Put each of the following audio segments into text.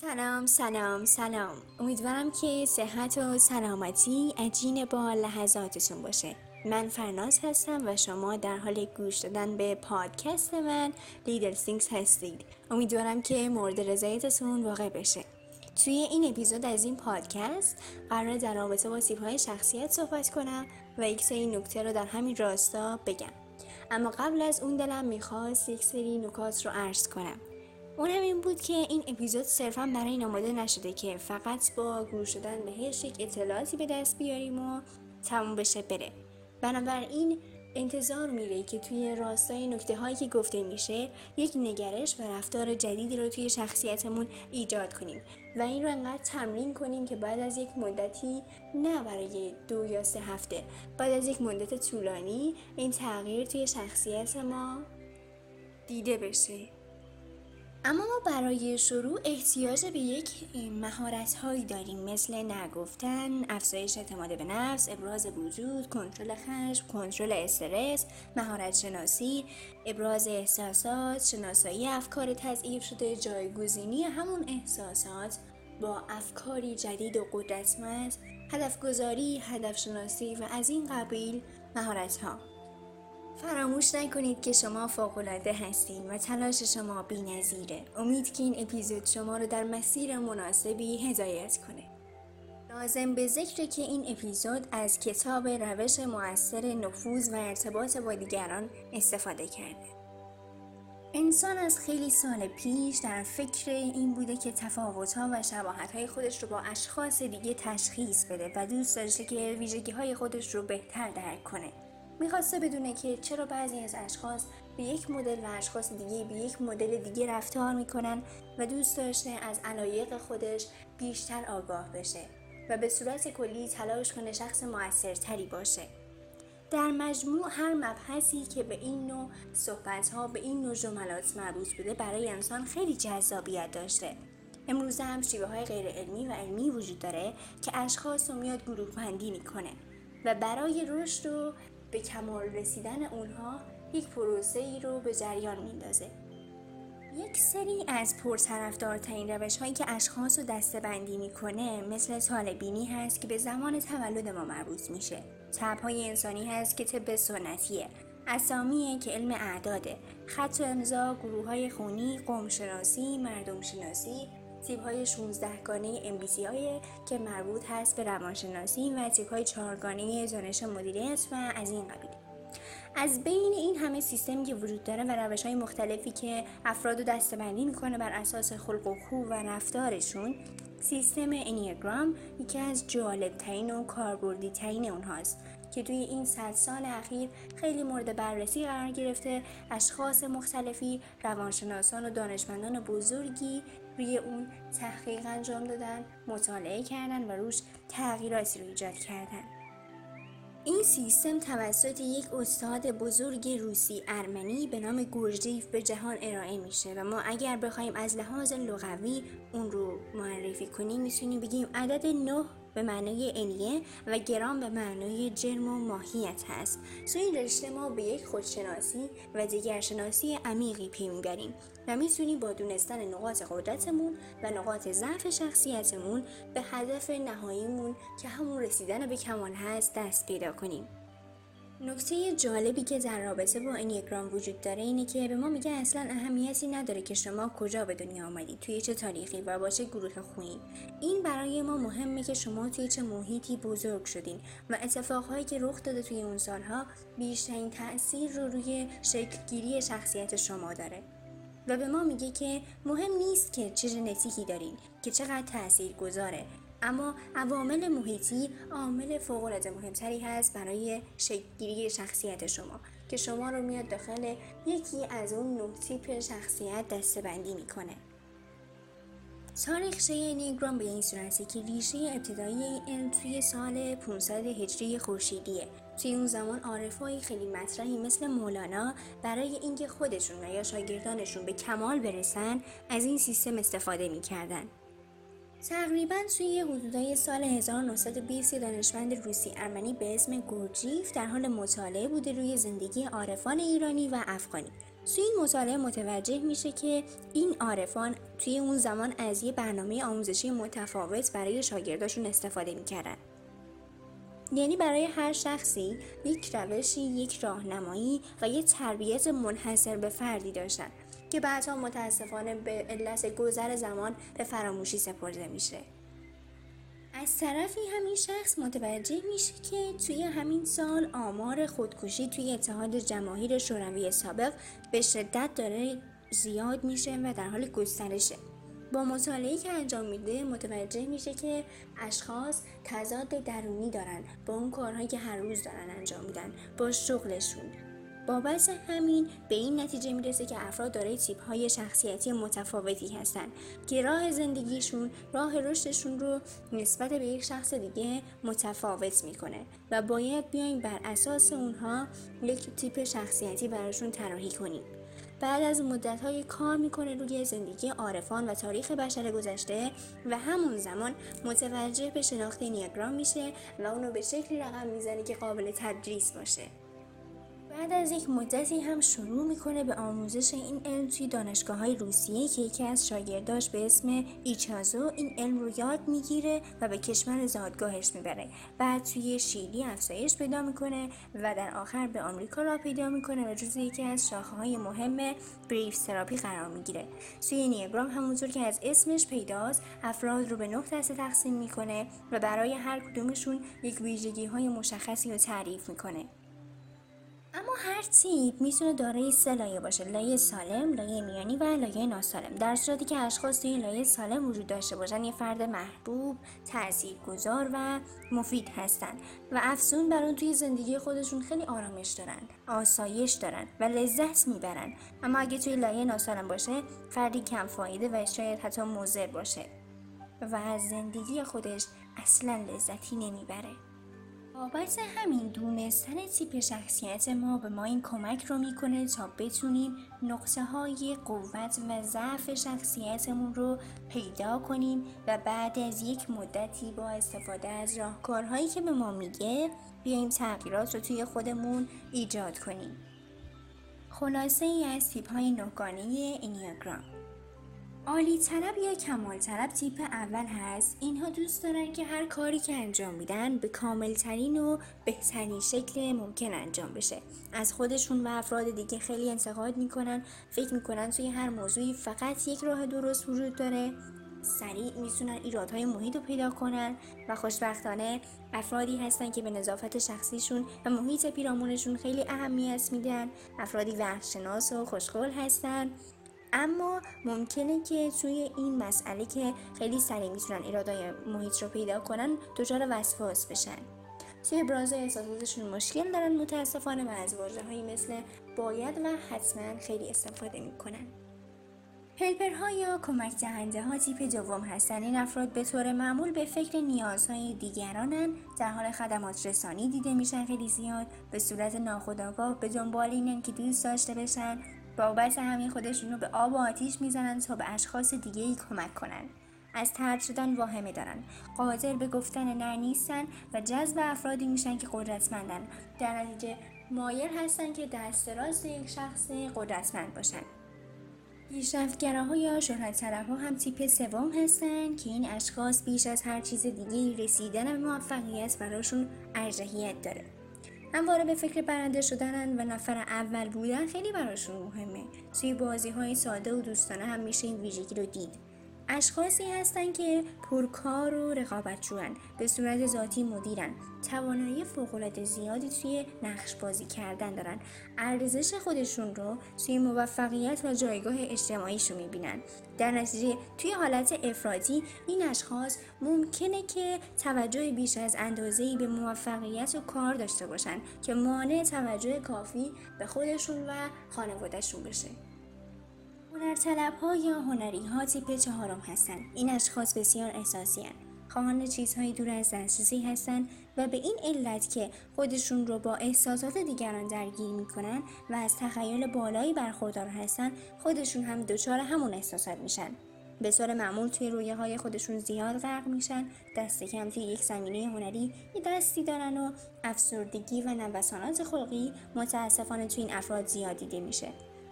سلام سلام سلام. امیدوارم که صحت و سلامتی عجین با لحظاتتون باشه. من فرناز هستم و شما در حال گوش دادن به پادکست من لیدر سینگز هستید. امیدوارم که مورد رضایتتون واقع بشه. توی این اپیزود از این پادکست قراره در رابطه با تیپ‌های شخصیت صحبت کنم و یک سری نکته رو در همین راستا بگم. اما قبل از اون دلم می‌خواست یک سری نکات رو عرض کنم. اون هم این بود که این اپیزود صرفا برای این آماده نشده که فقط با گوش شدن بهش یک اطلاعاتی به دست بیاریم و تموم بشه بره. بنابراین انتظار میره که توی راستای نکته هایی که گفته میشه یک نگرش و رفتار جدیدی رو توی شخصیتمون ایجاد کنیم و این رو انقدر تمرین کنیم که بعد از یک مدتی نه برای دو یا سه هفته بعد از یک مدت طولانی این تغییر توی شخصیت ما دیده بشه. اما ما برای شروع احتیاج به یک مهارت هایی داریم مثل نگفتن، افزایش اعتماد به نفس، ابراز وجود، کنترل خشم، کنترل استرس، مهارت شناسی، ابراز احساسات، شناسایی افکار تضعیف شده، جایگزینی همون احساسات با افکاری جدید و قدرتمند، هدف گذاری، هدف شناسی و از این قبیل مهارت ها. فراموش نکنید که شما فوقالعاده هستین و تلاش شما نظیره. امید که این اپیزود شما رو در مسیر مناسبی هدایت کنه. لازم به ذکر که این اپیزود از کتاب روش موثر نفوذ و ارتباط با دیگران استفاده کرده. انسان از خیلی سال پیش در فکر این بوده که تفاوتها و شباهتهای خودش رو با اشخاص دیگه تشخیص بده و دوست داشته که ویژگی های خودش رو بهتر درک کنه. می‌خواسته بدونه که چرا بعضی از اشخاص به یک مدل و اشخاص دیگه به یک مدل دیگه رفتار می‌کنن و دوست داشته از علایق خودش بیشتر آگاه بشه و به صورت کلی تلاش کنه شخص موثرتری باشه. در مجموع هر مبحثی که به این نوع صحبت ها به این نوع جملات مربوط بوده برای انسان خیلی جذابیت داشته. امروزه هم شیوه های غیر علمی و علمی وجود داره که اشخاص رو میاد گروه بندی می‌کنه و برای رشد و به کمال رسیدن اونها یک پروسه ای رو به جریان میندازه. یک سری از پرطرفدارترین روش هایی که اشخاص رو دسته بندی می‌کنه مثل طالبینی هست که به زمان تولد ما مربوط میشه. تب های انسانی هست که طب سنتیه. اسامیه که علم اعداده. خط و امضا، گروه های خونی، قوم شناسی، مردم شناسی، تیپ های 16 گانه MBC های که مربوط هست به روانشناسی و تیپ های چهارگانه دانش مدیریت و از این قبیل. از بین این همه سیستمی که وجود داره و روش های مختلفی که افراد رو دستبندی می‌کنه بر اساس خلق و خو و رفتارشون سیستم انیاگرام یکی از جالب ترین و کاربردی ترین اونهاست که توی این صد سال اخیر خیلی مورد بررسی قرار گرفته. اشخاص مختلفی روانشناسان و دانشمندان بزرگی روی اون تحقیق انجام دادن مطالعه کردن و روش تغییراتی رو ایجاد کردن. این سیستم توسط یک استاد بزرگ روسی ارمنی به نام گورجیف به جهان ارائه میشه و ما اگر بخوایم از لحاظ لغوی اون رو معرفی کنیم می‌تونیم بگیم عدد نه به معنای انیه و گرام به معنای جرم و ماهیت هست. این رشته ما به یک خودشناسی و دیگرشناسی عمیقی پی می‌بریم و می‌تونیم با دونستن نقاط قدرتمون و نقاط ضعف شخصیتمون به هدف نهاییمون که همون رسیدن به کمال هست دست پیدا کنیم. نکته جالبی که در رابطه با انیگرام وجود داره اینه که به ما میگه اصلا اهمیتی نداره که شما کجا به دنیا آمدید توی چه تاریخی و با چه گروه خونی این برای ما مهمه که شما توی چه محیطی بزرگ شدین و اتفاقهایی که رخ داده توی اون سالها بیشترین تاثیر رو روی شکلگیری شخصیت شما داره. و به ما میگه که مهم نیست که چه ژنتیکی دارین که چقدر تاثیر گذاره اما عوامل محیطی عامل فوقالعاده مهمتری هست برای شکلگیری شخصیت شما که شما رو میاد داخل یکی از اون نه تیپ شخصیت دستبندی می‌کنه. تاریخچه نیگرام به این صورتی که ریشه ابتدایی این توی سال 500 هجری خورشیدیه. توی اون زمان عارفای خیلی مطرحی مثل مولانا برای اینکه خودشون و یا شاگردانشون به کمال برسن از این سیستم استفاده می‌کردن. تقریبا توی حدودای سال 1920 دانشمند روسی ارمنی به اسم گورجیف در حال مطالعه بوده روی زندگی عارفان ایرانی و افغانی. توی این مطالعه متوجه میشه که این عارفان توی اون زمان از یه برنامه آموزشی متفاوت برای شاگرداشون استفاده می‌کردن. یعنی برای هر شخصی یک روشی، یک راهنمایی و یک تربیت منحصر به فردی داشتن. که بعدها متاسفانه به علت گذر زمان به فراموشی سپرده میشه. از طرفی همین شخص متوجه میشه که توی همین سال آمار خودکشی توی اتحاد جماهیر شوروی سابق به شدت داره زیاد میشه و در حال گسترشه با مطالعه که انجام میده متوجه میشه که اشخاص تضاد درونی دارن با اون کارهایی که هر روز دارن انجام میدن با شغلشون بابت همین به این نتیجه می‌رسه که افراد دارای تیپ های شخصیتی متفاوتی هستن که راه زندگیشون راه رشدشون رو نسبت به یک شخص دیگه متفاوت می‌کنه و باید بیایم بر اساس اونها یک تیپ شخصیتی براشون طراحی کنیم. بعد از مدت های کار می‌کنه روی زندگی عارفان و تاریخ بشر گذشته و همون زمان متوجه به شناخت نیاگرام میشه و اونو به شکلی رقم می‌زنه که قابل تدریس باشه. بعد از یک مدتی هم شروع می‌کنه به آموزش این علم توی دانشگاه های روسیه که یکی از شاگرداش به اسم ایچازو این علم رو یاد می‌گیره و به کشور زادگاهش می‌بره. بعد توی شیلی افزایش پیدا می‌کنه و در آخر به آمریکا را پیدا می‌کنه و جزو یکی از شاخه های مهم بریف تراپی قرار می‌گیره. توی نیگرام همونطور که از اسمش پیداست افراد رو به نه دسته تقسیم می‌کنه و برای هر کدومشون یک ویژگی های مشخصی رو تعریف می‌کنه. اما هر تیپ می‌تونه دارای سه لایه باشه لایه سالم لایه میانی و لایه ناسالم. در صورتی که اشخاص توی لایه سالم وجود داشته باشن یه فرد محبوب تاثیرگذار و مفید هستن و افزون بر اون توی زندگی خودشون خیلی آرامش دارن آسایش دارن و لذت می‌برن. اما اگه توی لایه ناسالم باشه فردی کم فایده و شاید حتی مضر باشه و از زندگی خودش اصلا لذتی نمی‌بره. بابت همین دونستن تیپ شخصیت ما به ما این کمک رو می‌کنه تا بتونیم نقطه های قوت و ضعف شخصیتمون رو پیدا کنیم و بعد از یک مدتی با استفاده از راهکارهایی که به ما میگه بیایم تغییرات رو توی خودمون ایجاد کنیم. خلاصه ای از تیپ های نگانی اینیاگرام عالی طلب یا کمال طلب تیپ اول هست؟ اینها دوست دارن که هر کاری که انجام میدن به کاملترین و بهترین شکل ممکن انجام بشه. از خودشون و افراد دیگه خیلی انتقاد می‌کنن فکر می‌کنن توی هر موضوعی فقط یک راه درست وجود داره. سریع می‌تونن ایرادهای محیط رو پیدا کنن و خوشبختانه افرادی هستن که به نظافت شخصیشون و محیط پیرامونشون خیلی اهمیت میدن. افرادی وقتشناس و خوشقول هستن. اما ممکنه که توی این مسئله که خیلی سریع می‌تونن ایرادای محیط رو پیدا کنن دچار وسواس بشن. توی ابراز احساساتشون مشکل دارن متاسفانه و از واژه هایی مثل باید و حتما خیلی استفاده می‌کنن. هلپرها یا کمک دهنده ها تیپ دوم هستن. این افراد به طور معمول به فکر نیازهای دیگرانن. در حال خدمات رسانی دیده میشن خیلی زیاد. به صورت ناخودآگاه به دنبال اینن که دوست داشته بشن بابت همین خودشون رو به آب و آتیش می‌زنن تا به اشخاص دیگه ای کمک کنن. از ترد شدن واهمه دارن. قادر به گفتن نه نیستن و جذب افرادی میشن که قدرتمندن. در نتیجه مایل هستن که دست راست یک شخص قدرتمند باشن. پیشرفتگراها یا شهرت ها هم تیپ سوم هستن که این اشخاص بیش از هر چیز دیگه رسیدن به موفقیت براشون ارجحیت داره. همواره به فکر برنده شدنن و نفر اول بودن خیلی براشون مهمه. توی بازی های ساده و دوستانه هم میشه این ویژگی رو دید. اشخاصی هستند که پرکار و رقابتجوان به صورت ذاتی مدیرن. توانایی فوقالعاده زیادی توی نقش بازی کردن دارن. ارزش خودشون رو توی موفقیت و جایگاه اجتماعیشون می‌بینن. در نتیجه توی حالت افرادی این اشخاص ممکنه که توجه بیش از اندازه‌ای به موفقیت و کار داشته باشن که مانع توجه کافی به خودشون و خانوادهشون بشه. هنرطلب ها یا هنری ها تیپ چهارم هستند. این اشخاص بسیار احساسی هستند. خواهان چیزهای دور از دسترسی هستند و به این علت که خودشون رو با احساسات دیگران درگیر می‌کنن و از تخیل بالایی برخوردار هستن خودشون هم دچار همون احساسات میشن. به طور معمول توی رویه های خودشون زیاد غرق میشن دست کم توی یک زمینه هنری یه دستی دارن و افسردگی و نوسانات خلقی متاسفانه توی این افراد زیاد دیده میشه.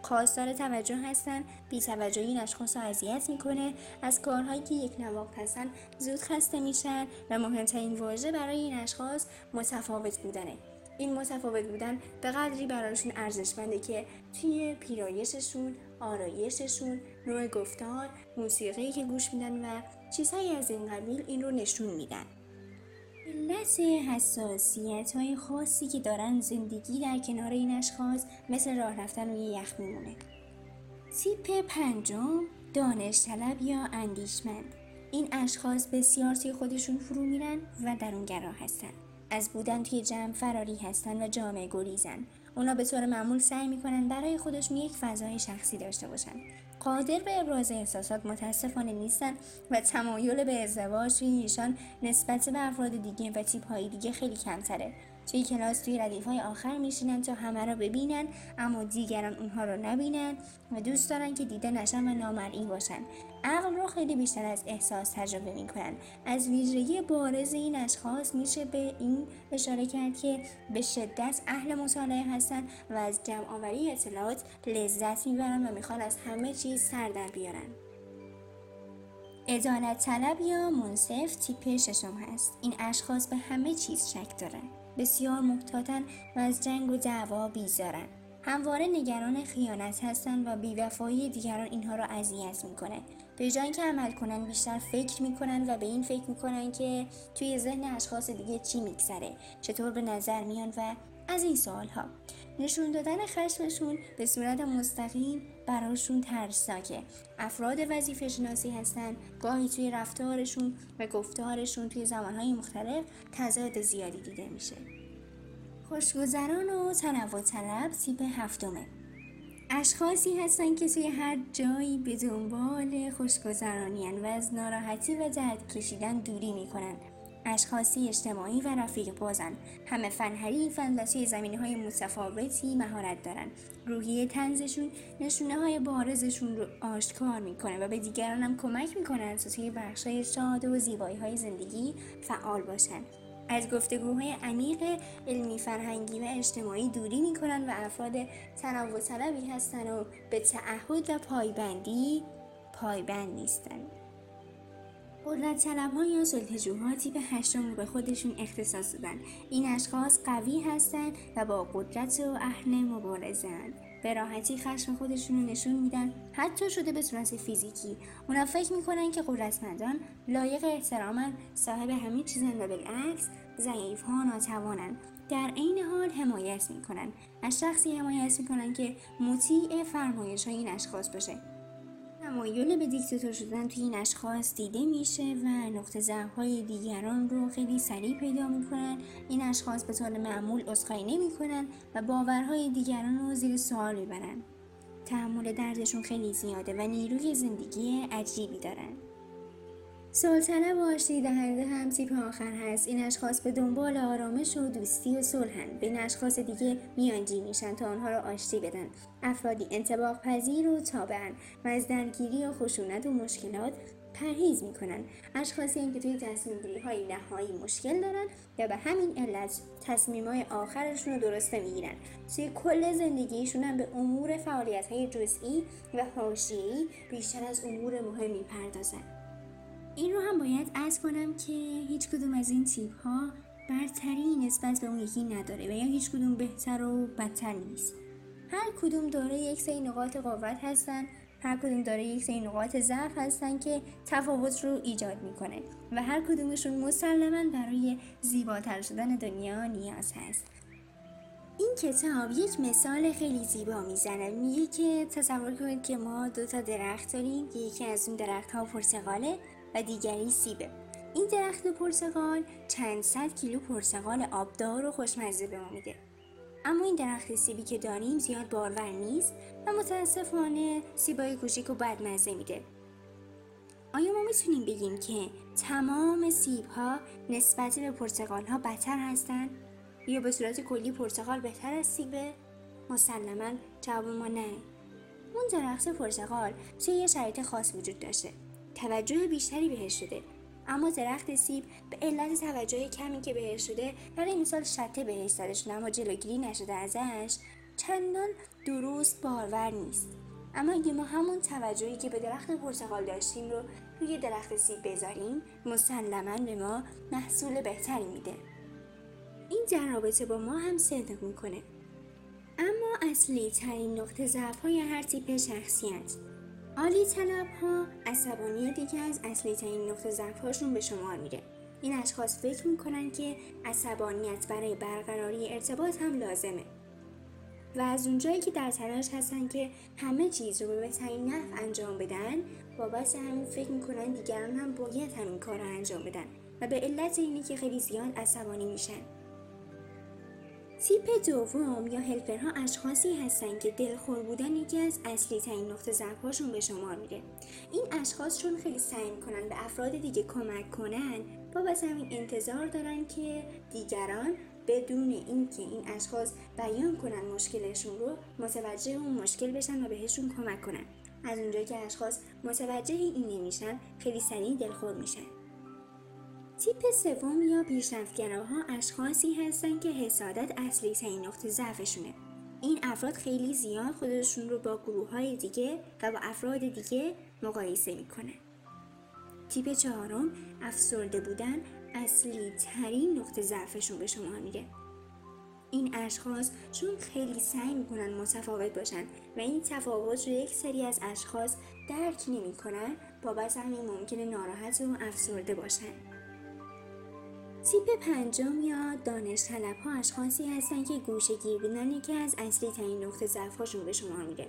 خواستار توجه هستن. توجه این اشخاص رو اذیت می‌کنه. از کارهایی که یک نواخت هستن زود خسته میشن و مهمترین واژه برای این اشخاص متفاوت بودنه. این متفاوت بودن به قدری برایشون ارزشمنده که توی پیرایششون آرایششون نوع گفتار موسیقی که گوش میدن و چیزهایی از این قبیل این رو نشون میدن. علت حساسیت های خاصی که دارن زندگی در کنار این اشخاص مثل راه رفتن روی یخ میمونه. تیپ پنجم دانش طلب یا اندیشمند. این اشخاص بسیار توی خودشون فرو میرن و درونگرا هستن. از بودن توی جمع فراری هستن و جامعه گریزن. اونا به طور معمول سعی می‌کنن برای خودشون یک فضای شخصی داشته باشن. قادر به ابراز احساسات متاسفانه نیستن و تمایل به ازدواج توی ایشان نسبت به افراد دیگه و تیپ های دیگه خیلی کمتره. توی کلاس توی ردیف های آخر میشینن تا همه را ببینن اما دیگران اونها رو نبینن و دوست دارن که دیده نشن و نامرئی باشن. عقل رو خیلی بیشتر از احساس تجربه می‌کنن. از ویژگی بارز این اشخاص میشه به این اشاره کرد که به شدت اهل مطالعه هستن و از جمع آوری اطلاعات لذت می‌برن و می‌خوان از همه چیز سر در بیارن. ادالت طلب یا منصف تیپ ششم هست. این اشخاص به همه چیز شک دارن. بسیار محتاطن و از جنگ و دعوا بیزارن. همواره نگران خیانت هستند و بیوفایی دیگران اینها را اذیت می‌کنه. به جای اینکه عمل کنن بیشتر فکر می‌کنن و به این فکر می‌کنن که توی ذهن اشخاص دیگه چی میگذره چطور به نظر میان و از این سوال ها نشون دادن خشمشون به صورت مستقیم براشون ترسناکه. افراد وظیفه شناسی هستن گاهی توی رفتارشون و گفتارشون توی زمانهای مختلف تضاد زیادی دیده میشه. خوشگذران و تنوع طلب تیپ هفتمه. اشخاصی هستن که توی هر جایی به دنبال خوشگذرانی و از ناراحتی و درد کشیدن دوری می‌کنن. اشخاصی اجتماعی و رفیق بازن. همه فن حریفن و توی زمینه های متفاوتی مهارت دارن. روحیه تنزشون نشونه های بارزشون رو آشکار می‌کنه و به دیگران هم کمک می‌کنن تا توی بخشای شاد و زیبایی های زندگی فعال باشن. از گفتگوهای عمیق علمی فرهنگی و اجتماعی دوری می‌کنن و افراد تنوع طلبی هستن و به تعهد و پایبندی پایبند نیستن قدرت طلب ها یا سلطجوها تیپ هشتم رو به خودشون اختصاص دادن. این اشخاص قوی هستند و با قدرت و اهل مبارزه به راحتی خشم خودشون رو نشون میدن. حتی شده به صورت فیزیکی. اونا فکر می‌کنن که قدرتمندان لایق احترامن صاحب همه چیزن و بالعکس ضعیف ها ناتوانن. در عین حال حمایت می‌کنن. از شخصی حمایت می‌کنن که مطیع فرمایش های این اشخاص باشه. تمایل به دیکتاتور شدن توی این اشخاص دیده میشه و نقطه ضعف های دیگران رو خیلی سریع پیدا می‌کنن. این اشخاص به طور معمول عذرخواهی نمی‌کنن و باورهای دیگران رو زیر سوال می‌برن. تحمل دردشون خیلی زیاده و نیروی زندگی عجیبی دارن. سلطنه آشتی دهنده هم تیپ آخر هست. این اشخاص به دنبال آرامش و دوستی و صلحن به اشخاص دیگه میانجی میشن تا آنها را آشتی بدن. افرادی انتباق پذیر و تابعن و از درگیری و خشونت و مشکلات پرهیز می‌کنن. اشخاصی هم که توی تصمیم گیری های نهایی مشکل دارن یا به همین علت تصمیم های آخرشون رو درسته می‌گیرن. توی کل زندگیشون هم به امور فعالیت های جزئی و حاشیه‌ای بیشتر از امور مهم می‌پردازن این رو هم باید از کنم که هیچ کدوم از این تیپ ها برتری نسبت به اون یکی نداره و یا هیچ کدوم بهتر و بدتر نیست. هر کدوم داره یک سری نقاط قوت هستن هر کدوم داره یک سری نقاط ضعف هستن که تفاوت رو ایجاد می‌کنه و هر کدومشون مسلما برای زیباتر شدن دنیا نیاز هست. این کتاب یک مثال خیلی زیبا می‌زنه. میگه که تصور کنید که ما دو تا درخت داریم یکی از اون درخت ها پرتقاله و دیگری سیبه. این درخت پرتقال چند صد کیلو پرتقال آبدار و خوشمزه به ما میده. اما این درخت سیبی که داریم زیاد بارور نیست و متاسفانه سیبای کوچیک و بدمزه میده. آیا ما می‌تونیم بگیم که تمام سیب ها نسبت به پرتقال ها بدتر هستند؟ یا به صورت کلی پرتقال بهتر از سیبه؟ مسلما جواب ما نه. اون درخت پرتقال توی یه شرایط خاص وجود داشته. توجه بیشتری بهش شده. اما درخت سیب به علت توجه کمی که بهش شده برای مثال شته بهش زده شده اما جلوگیری نشده ازش چندان درست بارور نیست. اما اگه ما همون توجهی که به درخت پرتقال داشتیم رو روی درخت سیب بذاریم مسلما به ما محصول بهتری میده. این در رابطه با ما هم صدق می‌کنه. اما اصلی ترین نقطه ضعف های هر تیپ شخصیت عالی طلب ها عصبانیت یکی از اصلی ترین نقطه ضعف هاشون به شمار میره. این اشخاص فکر می‌کنن که عصبانیت برای برقراری ارتباط هم لازمه. و از اونجایی که در تلاش هستن که همه چیز رو به بهترین نحو انجام بدن بابت همین فکر می‌کنن دیگران هم باید همین کار رو انجام بدن. و به علت اینی که خیلی زیاد عصبانی میشن. تیپ دوم یا هلپرها اشخاصی هستن که دلخور بودن یکی از اصلی ترین نقطه ضعفهاشون به شمار میره. این اشخاص چون خیلی سعی می‌کنن به افراد دیگه کمک کنن. بابت همین انتظار دارن که دیگران بدون اینکه این اشخاص بیان کنن مشکلشون رو متوجه اون مشکل بشن و بهشون کمک کنن. از اونجایی که اشخاص متوجه این نمیشن خیلی سریع دلخور میشن. تیپ سوم یا پیشرفتگراها اشخاصی هستن که حسادت اصلی ترین نقطه ضعفشونه. این افراد خیلی زیاد خودشون رو با گروه های دیگه و با افراد دیگه مقایسه می‌کنه تیپ چهارم افسرده بودن اصلی ترین نقطه ضعفشون به شما میره این اشخاص چون خیلی سعی می‌کنن متفاوت باشن و این تفاوت رو یک سری از اشخاص درک نمی‌کنن بابت همین ممکنه ناراحت و افسرده باشن. تیپ پنجم یا دانش طلب ها اشخاصی هستن که گوشه گیر بودن یکی از اصلی ترین نقطه ضعف به شما میره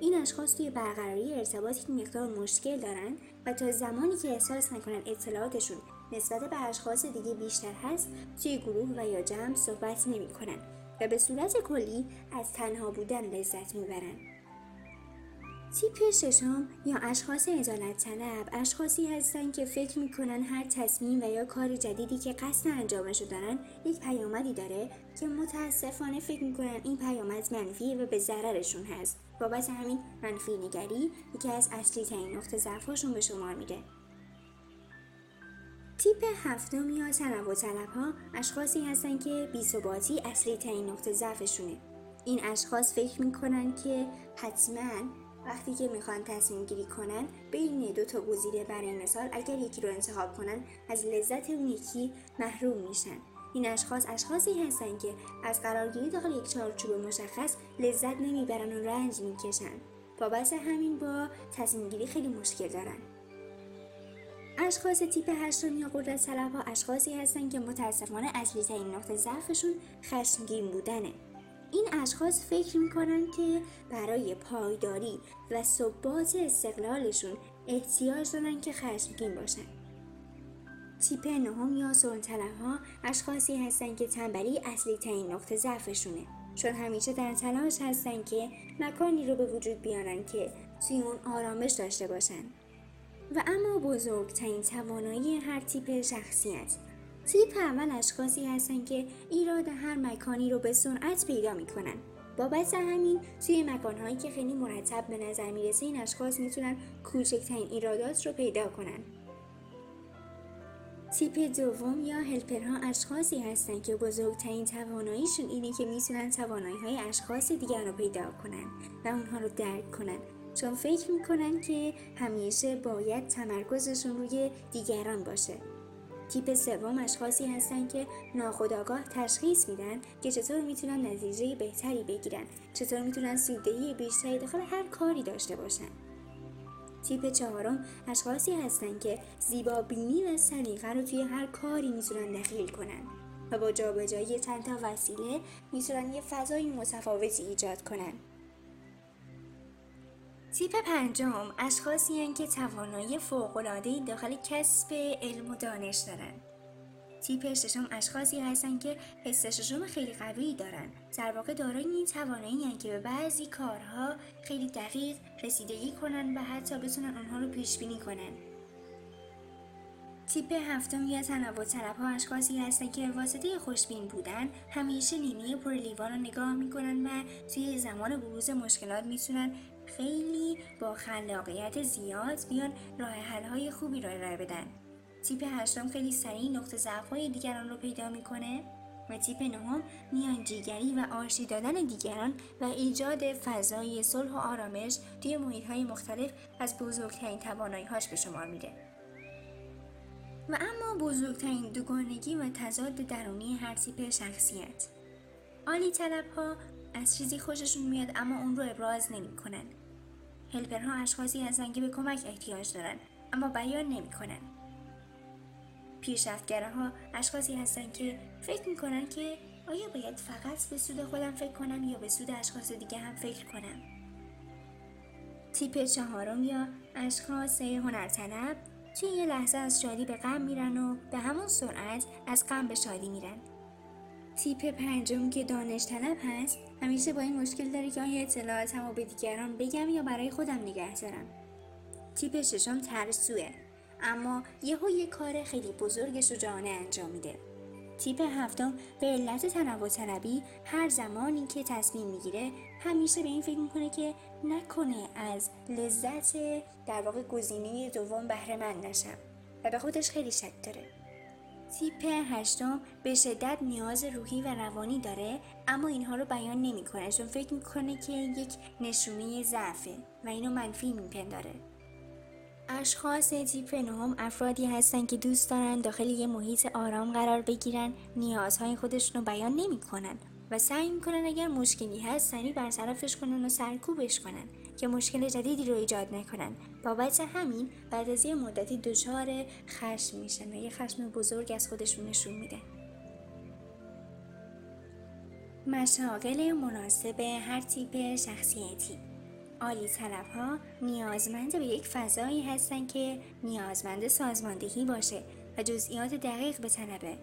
این اشخاص توی برقراری ارتباطی مقدار مشکل دارن و تا زمانی که احساس نکنن اطلاعاتشون نسبت به اشخاص دیگه بیشتر هست توی گروه و یا جمع صحبت نمی‌کنن و به صورت کلی از تنها بودن لذت می‌برن. تیپ ششم یا اشخاص ادالت طلب. اشخاصی هستند که فکر می‌کنن هر تصمیم و یا کار جدیدی که قصد انجامش رو دارن یک پیامدی داره که متاسفانه فکر می‌کنن این پیامد منفی و به ضررشون هست. بابت همین منفی نگری یکی از اصلی ترین نقطه ضعفشون به شمار میره. تیپ هفتم یا تنوع طلب ها اشخاصی هستند که بیثباتی اصلی ترین نقطه ضعفشونه. این اشخاص فکر می‌کنن که حتما وقتی که می‌خوان تصمیم گیری کنن بین دو تا گزینه برای مثال اگر یکی رو انتخاب کنن از لذت اون یکی محروم میشن. این اشخاص اشخاصی هستن که از قرارگیری داخل یک چارچوب مشخص لذت نمی‌برن و رنج می‌کشن. بابت همین با تصمیم گیری خیلی مشکل دارن. اشخاص تیپ هشتم یا قدرت طلب ها اشخاصی هستن که متاسفانه اصلی ترین نقطه ضعفشون خشمگین بودنه. این اشخاص فکر می‌کنن که برای پایداری و ثبات استقلالشون احتیاج دارن که خشمگین باشن. تیپ نهم یا سلطله ها اشخاصی هستن که تنبلی اصلی ترین نقطه ضعفشونه. چون همیشه در تلاش هستن که مکانی رو به وجود بیارن که توی اون آرامش داشته باشن. و اما بزرگترین توانایی هر تیپ شخصیت تیپ اول اشخاصی هستن که ایراد هر مکانی رو به سرعت پیدا می‌کنن. بابت همین توی مکانهایی که خیلی مرتب به نظر می‌رسه این اشخاص می‌تونن کوچکترین ایرادات رو پیدا کنن. تیپ دوم یا هلپرها اشخاصی هستن که بزرگترین تواناییشون اینه که می‌تونن توانایی های اشخاص دیگر رو پیدا کنن و اونها رو درک کنن. چون فکر می‌کنن که همیشه باید تمرکزشون روی دیگران باشه. تیپ سوم اشخاصی هستند که ناخودآگاه تشخیص میدن که چطور می‌تونن نتیجه بهتری بگیرن. چطور می‌تونن سوددهی بیشتری داخل هر کاری داشته باشن. تیپ چهارم اشخاصی هستند که زیبا بینی و سلیقه رو توی هر کاری می‌تونن دخیل کنن و با جابجایی چند تا وسیله می‌تونن یه فضای متفاوتی ایجاد کنن. تیپ پنجم اشخاصی که توانایی فوق‌العاده‌ای داخل کسب علم و دانش دارند. تیپ ششم اشخاصی هستند که حس ششم خیلی قوی دارن در واقع دارای این توانایی که به بعضی کارها خیلی دقیق رسیدگی کنن و حتی بتونن آنها رو پیش بینی کنن تیپ هفتم یا تنوع طلب ها اشخاصی هستند که واسطه خوشبین بودن همیشه نیمه پر لیوان رو نگاه می‌کنن و توی زمان بروز مشکلات می‌تونن خیلی با خلاقیت زیاد بیان راه حل های خوبی رو ارائه بدن. تیپ هشتم خیلی سریع نقطه ضعف های دیگران رو پیدا می‌کنه و تیپ نهم میانجیگری و آشتی دادن دیگران و ایجاد فضای صلح و آرامش توی محیط های مختلف از بزرگترین توانایی هاش به شمار میره و اما بزرگترین دوگانگی و تضاد درونی هر تیپ شخصیت. آلی طلب ها از چیزی خوششون میاد اما اون رو ابراز نمی‌کنن. هلپرها اشخاصی هستن که به کمک احتیاج دارن اما بیان نمی‌کنن. ها اشخاصی هستن که فکر می‌کنن که آیا باید فقط به سود خودم فکر کنم یا به سود اشخاص دیگه هم فکر کنم تیپ چهارم یا اشخاص هنرطلب توی یه لحظه از شادی به غم میرن و به همون سرعت از غم به شادی میرن تیپ پنجم که دانش طلب هست همیشه با این مشکل داره که آیا اطلاعاتم رو به دیگران بگم یا برای خودم نگه دارم. تیپ ششم ترسوه اما یهو یه کار خیلی بزرگ شجاعانه انجام میده. تیپ هفتم به علت تنوع طلبی هر زمانی که تصمیم می‌گیره همیشه به این فکر می‌کنه که نکنه از لذت در واقع گزینه دوم بهره مند نشم و به خودش خیلی شک داره. تیپ هشتم به شدت نیاز روحی و روانی داره اما اینها رو بیان نمی‌کنه چون فکر می‌کنه که یک نشونه ضعفه و اینو منفی میپنداره. اشخاص تیپ نهم افرادی هستند که دوست دارن داخل یه محیط آرام قرار بگیرن نیازهای خودشون رو بیان نمی‌کنن. و سعی می‌کنن اگر مشکلی هست سریع برطرفش کنن و سرکوبش کنن که مشکل جدیدی رو ایجاد نکنن. بابت همین بعد از یه مدتی دچار خشم میشن و یه خشم بزرگ از خودشون نشون میده. مشاغل مناسب هر تیپ شخصیتی. عالی طلب ها نیازمند به یک فضایی هستند که نیازمند سازماندهی باشه و جزئیات دقیق به طلبه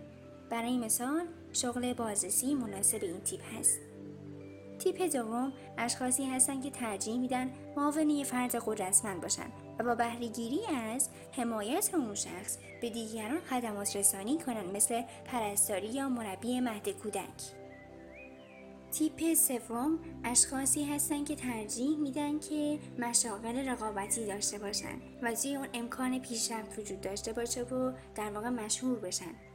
برای مثال شغل بازرسی مناسب این تیپ هست. تیپ دوم اشخاصی هستند که ترجیح میدن معاون فرد قدرتمند باشن و با بهرهگیری از حمایت اون شخص به دیگران خدمات رسانی کنن مثل پرستاری یا مربی مهد کودک. تیپ سوم اشخاصی هستند که ترجیح میدن که مشاغل رقابتی داشته باشن و توی اون امکان پیشرفت وجود داشته باشه و در واقع مشهور بشن.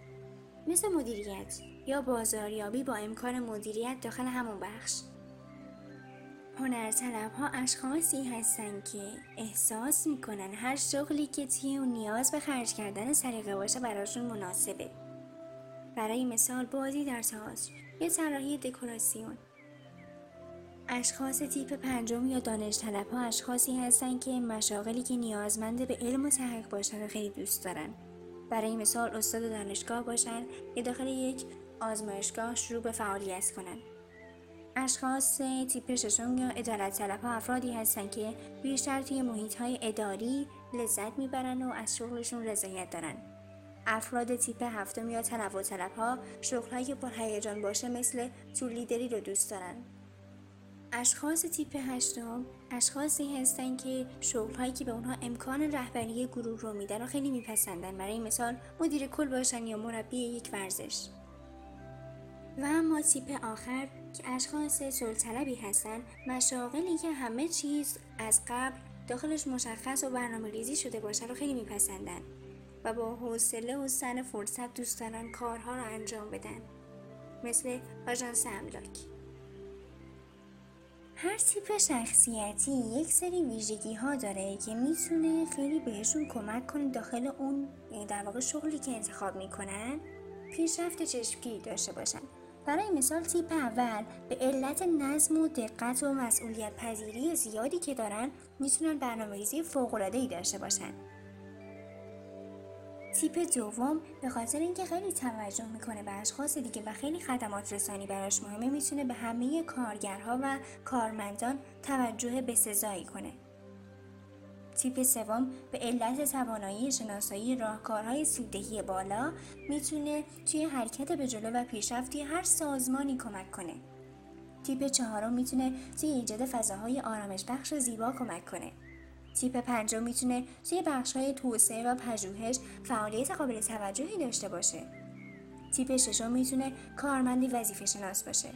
مثل مدیریت یا بازاریابی با امکان مدیریت داخل همون بخش. هنرطلب ها اشخاصی هستند که احساس می‌کنن هر شغلی که توی اون نیاز به خرج کردن سلیقه باشه براشون مناسبه. برای مثال بازی در تئاتر یا طراحی دکوراسیون. اشخاص تیپ پنجم یا دانش طلب ها اشخاصی هستند که مشاغلی که نیازمند به علم و تحقیق باشن رو خیلی دوست دارن. برای مثال استاد دانشگاه باشن یا داخل یک آزمایشگاه شروع به فعالیت کنند. اشخاص تیپ ششم یا ادارت طلب ها افرادی هستند که بیشتر توی محیط های اداری لذت می‌برن و از شغلشون رضایت دارن افراد تیپ هفتم یا تنوع طلب ها شغلهایی که هیجان باشه مثل تور لیدری رو دوست دارن اشخاص تیپ هشتم اشخاصی هستند که شغلهایی که به اونها امکان رهبری گروه رو میدن و خیلی میپسندن. برای مثال مدیر کل باشن یا مربی یک ورزش. و اما تیپ آخر که اشخاص سلطلبی هستند مشاغلی که همه چیز از قبل داخلش مشخص و برنامه ریزی شده باشه رو خیلی میپسندن و با حوصله و سن فرصت دوست دارن کارها رو انجام بدن. مثل آژانس املاک. هر تیپ شخصیتی یک سری ویژگی ها داره که می‌تونه خیلی بهشون کمک کنه داخل اون یعنی در واقع شغلی که انتخاب می‌کنن پیشرفت چشمگیری داشته باشن. برای مثال تیپ اول به علت نظم و دقت و مسئولیت پذیری زیادی که دارن می‌تونن برنامه‌ریزی فوق‌العاده‌ای داشته باشن. تیپ دوم به خاطر اینکه خیلی توجه می‌کنه به اشخاص دیگه و خیلی خدمات رسانی براش مهمه می‌تونه به همه کارگرها و کارمندان توجه به سزایی کنه. تیپ سوم به علت توانایی شناسایی راهکارهای سوددهی بالا می‌تونه توی حرکت به جلو و پیشرفتی هر سازمانی کمک کنه. تیپ چهارم می‌تونه توی ایجاد فضاهای آرامش بخش و زیبا کمک کنه. تیپ پنجم می‌تونه توی های توسعه و پژوهش فعالیت قابل توجهی داشته باشه. تیپ ششم می‌تونه کارمندی وظیفه شناس باشه.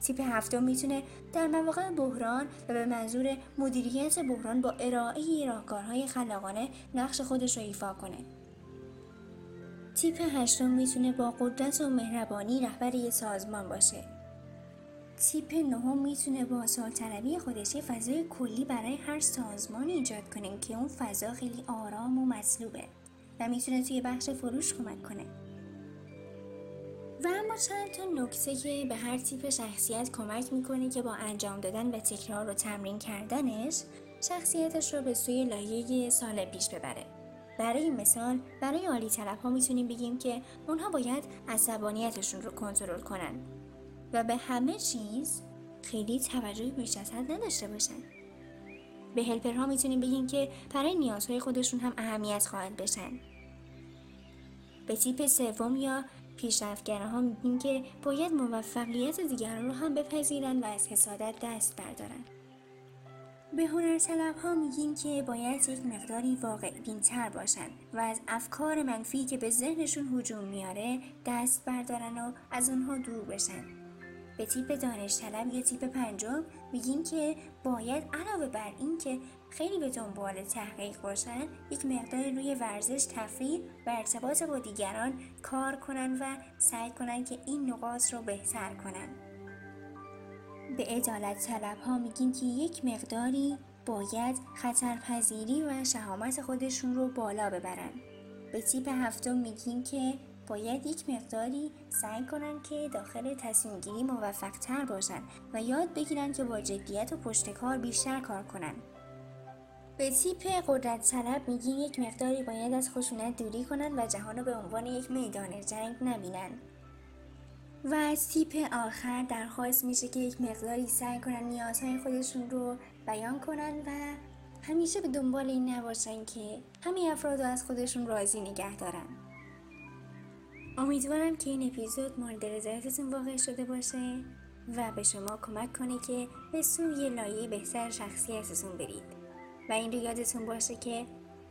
تیپ هفتم می‌تونه در مواقع بحران و به منظور مدیریت بحران با ارائه راهکارهای خلاقانه نقش خودش رو ایفا کنه. تیپ هشتم می‌تونه با قدرت و مهربانی رهبر یه سازمان باشه تیپ نهم می‌تونه با سالطلبی خودش یه فضای کلی برای هر سازمان ایجاد کنه که اون فضا خیلی آرام و مطلوبه و می‌تونه توی بخش فروش کمک کنه. و اما چند تا نکته که به هر تیپ شخصیت کمک می‌کنه که با انجام دادن و تکرار و تمرین کردنش شخصیتش رو به سوی لایه سال پیش ببره. برای مثال برای عالی طلب ها می‌تونیم بگیم که اونها باید عصبانیتشون رو کنترل کنن. و به همه چیز خیلی توجه بیش از حد نداشته باشن. به هلپرها می‌تونیم بگیم که برای نیازهای خودشون هم اهمیت خواهد بشن به تیپ سوم یا ها میگیم که باید موفقیت دیگران رو هم بپذیرن و از حسادت دست بردارن. به هنرطلب ها میگیم که باید یک مقداری واقع بینتر باشن و از افکار منفی که به ذهنشون هجوم میاره دست بردارن و از اونها دور بشن. به تیپ دانش طلب یا تیپ پنجم میگیم که باید علاوه بر این که خیلی به دنبال تحقیق باشن یک مقدار روی ورزش تفریح و ارتباط با دیگران کار کنن و سعی کنن که این نقاط رو بهتر کنن. به عدالت طلب ها میگیم که یک مقداری باید خطرپذیری و شهامت خودشون رو بالا ببرن. به تیپ هفتم میگیم که باید یک مقداری سعی کنن که داخل تصمیم گیری موفق تر باشن و یاد بگیرن که با جدیت و پشتکار بیشتر کار کنن. به تیپ قدرت طلب میگیم یک مقداری باید از خشونت دوری کنن و جهان رو به عنوان یک میدان جنگ نبینن. و از تیپ آخر درخواست میشه که یک مقداری سعی کنن نیازهای خودشون رو بیان کنن و همیشه به دنبال این نباشن که همه افراد رو از خودشون راضی نگه دارن. امیدوارم که این اپیزود مورد رضایتتون واقع شده باشه و به شما کمک کنه که به سوی لایه بهتر شخصیتتون برید. و این رو یادتون باشه که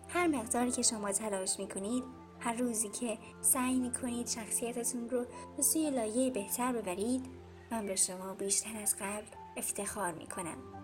هر مقداری که شما تلاش می‌کنید هر روزی که سعی می‌کنید شخصیتتون رو به سوی لایه بهتر ببرید من به شما بیشتر از قبل افتخار می‌کنم.